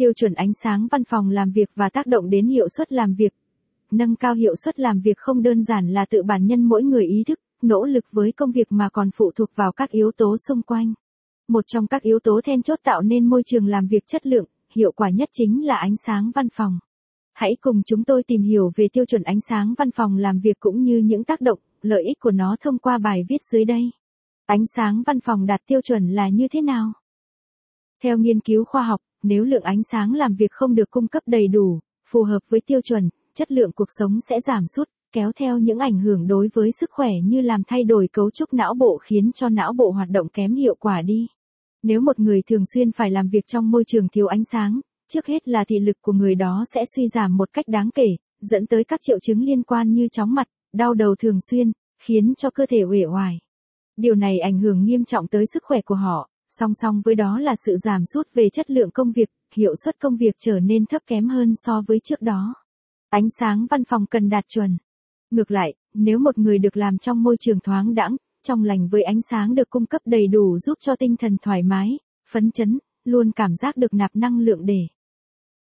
Tiêu chuẩn ánh sáng văn phòng làm việc và tác động đến hiệu suất làm việc. Nâng cao hiệu suất làm việc không đơn giản là tự bản nhân mỗi người ý thức, nỗ lực với công việc mà còn phụ thuộc vào các yếu tố xung quanh. Một trong các yếu tố then chốt tạo nên môi trường làm việc chất lượng, hiệu quả nhất chính là ánh sáng văn phòng. Hãy cùng chúng tôi tìm hiểu về tiêu chuẩn ánh sáng văn phòng làm việc cũng như những tác động, lợi ích của nó thông qua bài viết dưới đây. Ánh sáng văn phòng đạt tiêu chuẩn là như thế nào? Theo nghiên cứu khoa học, nếu lượng ánh sáng làm việc không được cung cấp đầy đủ, phù hợp với tiêu chuẩn, chất lượng cuộc sống sẽ giảm sút, kéo theo những ảnh hưởng đối với sức khỏe như làm thay đổi cấu trúc não bộ khiến cho não bộ hoạt động kém hiệu quả đi. Nếu một người thường xuyên phải làm việc trong môi trường thiếu ánh sáng, trước hết là thị lực của người đó sẽ suy giảm một cách đáng kể, dẫn tới các triệu chứng liên quan như chóng mặt, đau đầu thường xuyên, khiến cho cơ thể uể oải. Điều này ảnh hưởng nghiêm trọng tới sức khỏe của họ, song song với đó là sự giảm sút về chất lượng công việc, hiệu suất công việc trở nên thấp kém hơn so với trước đó. Ánh sáng văn phòng cần đạt chuẩn. Ngược lại, nếu một người được làm trong môi trường thoáng đãng, trong lành với ánh sáng được cung cấp đầy đủ giúp cho tinh thần thoải mái, phấn chấn, luôn cảm giác được nạp năng lượng để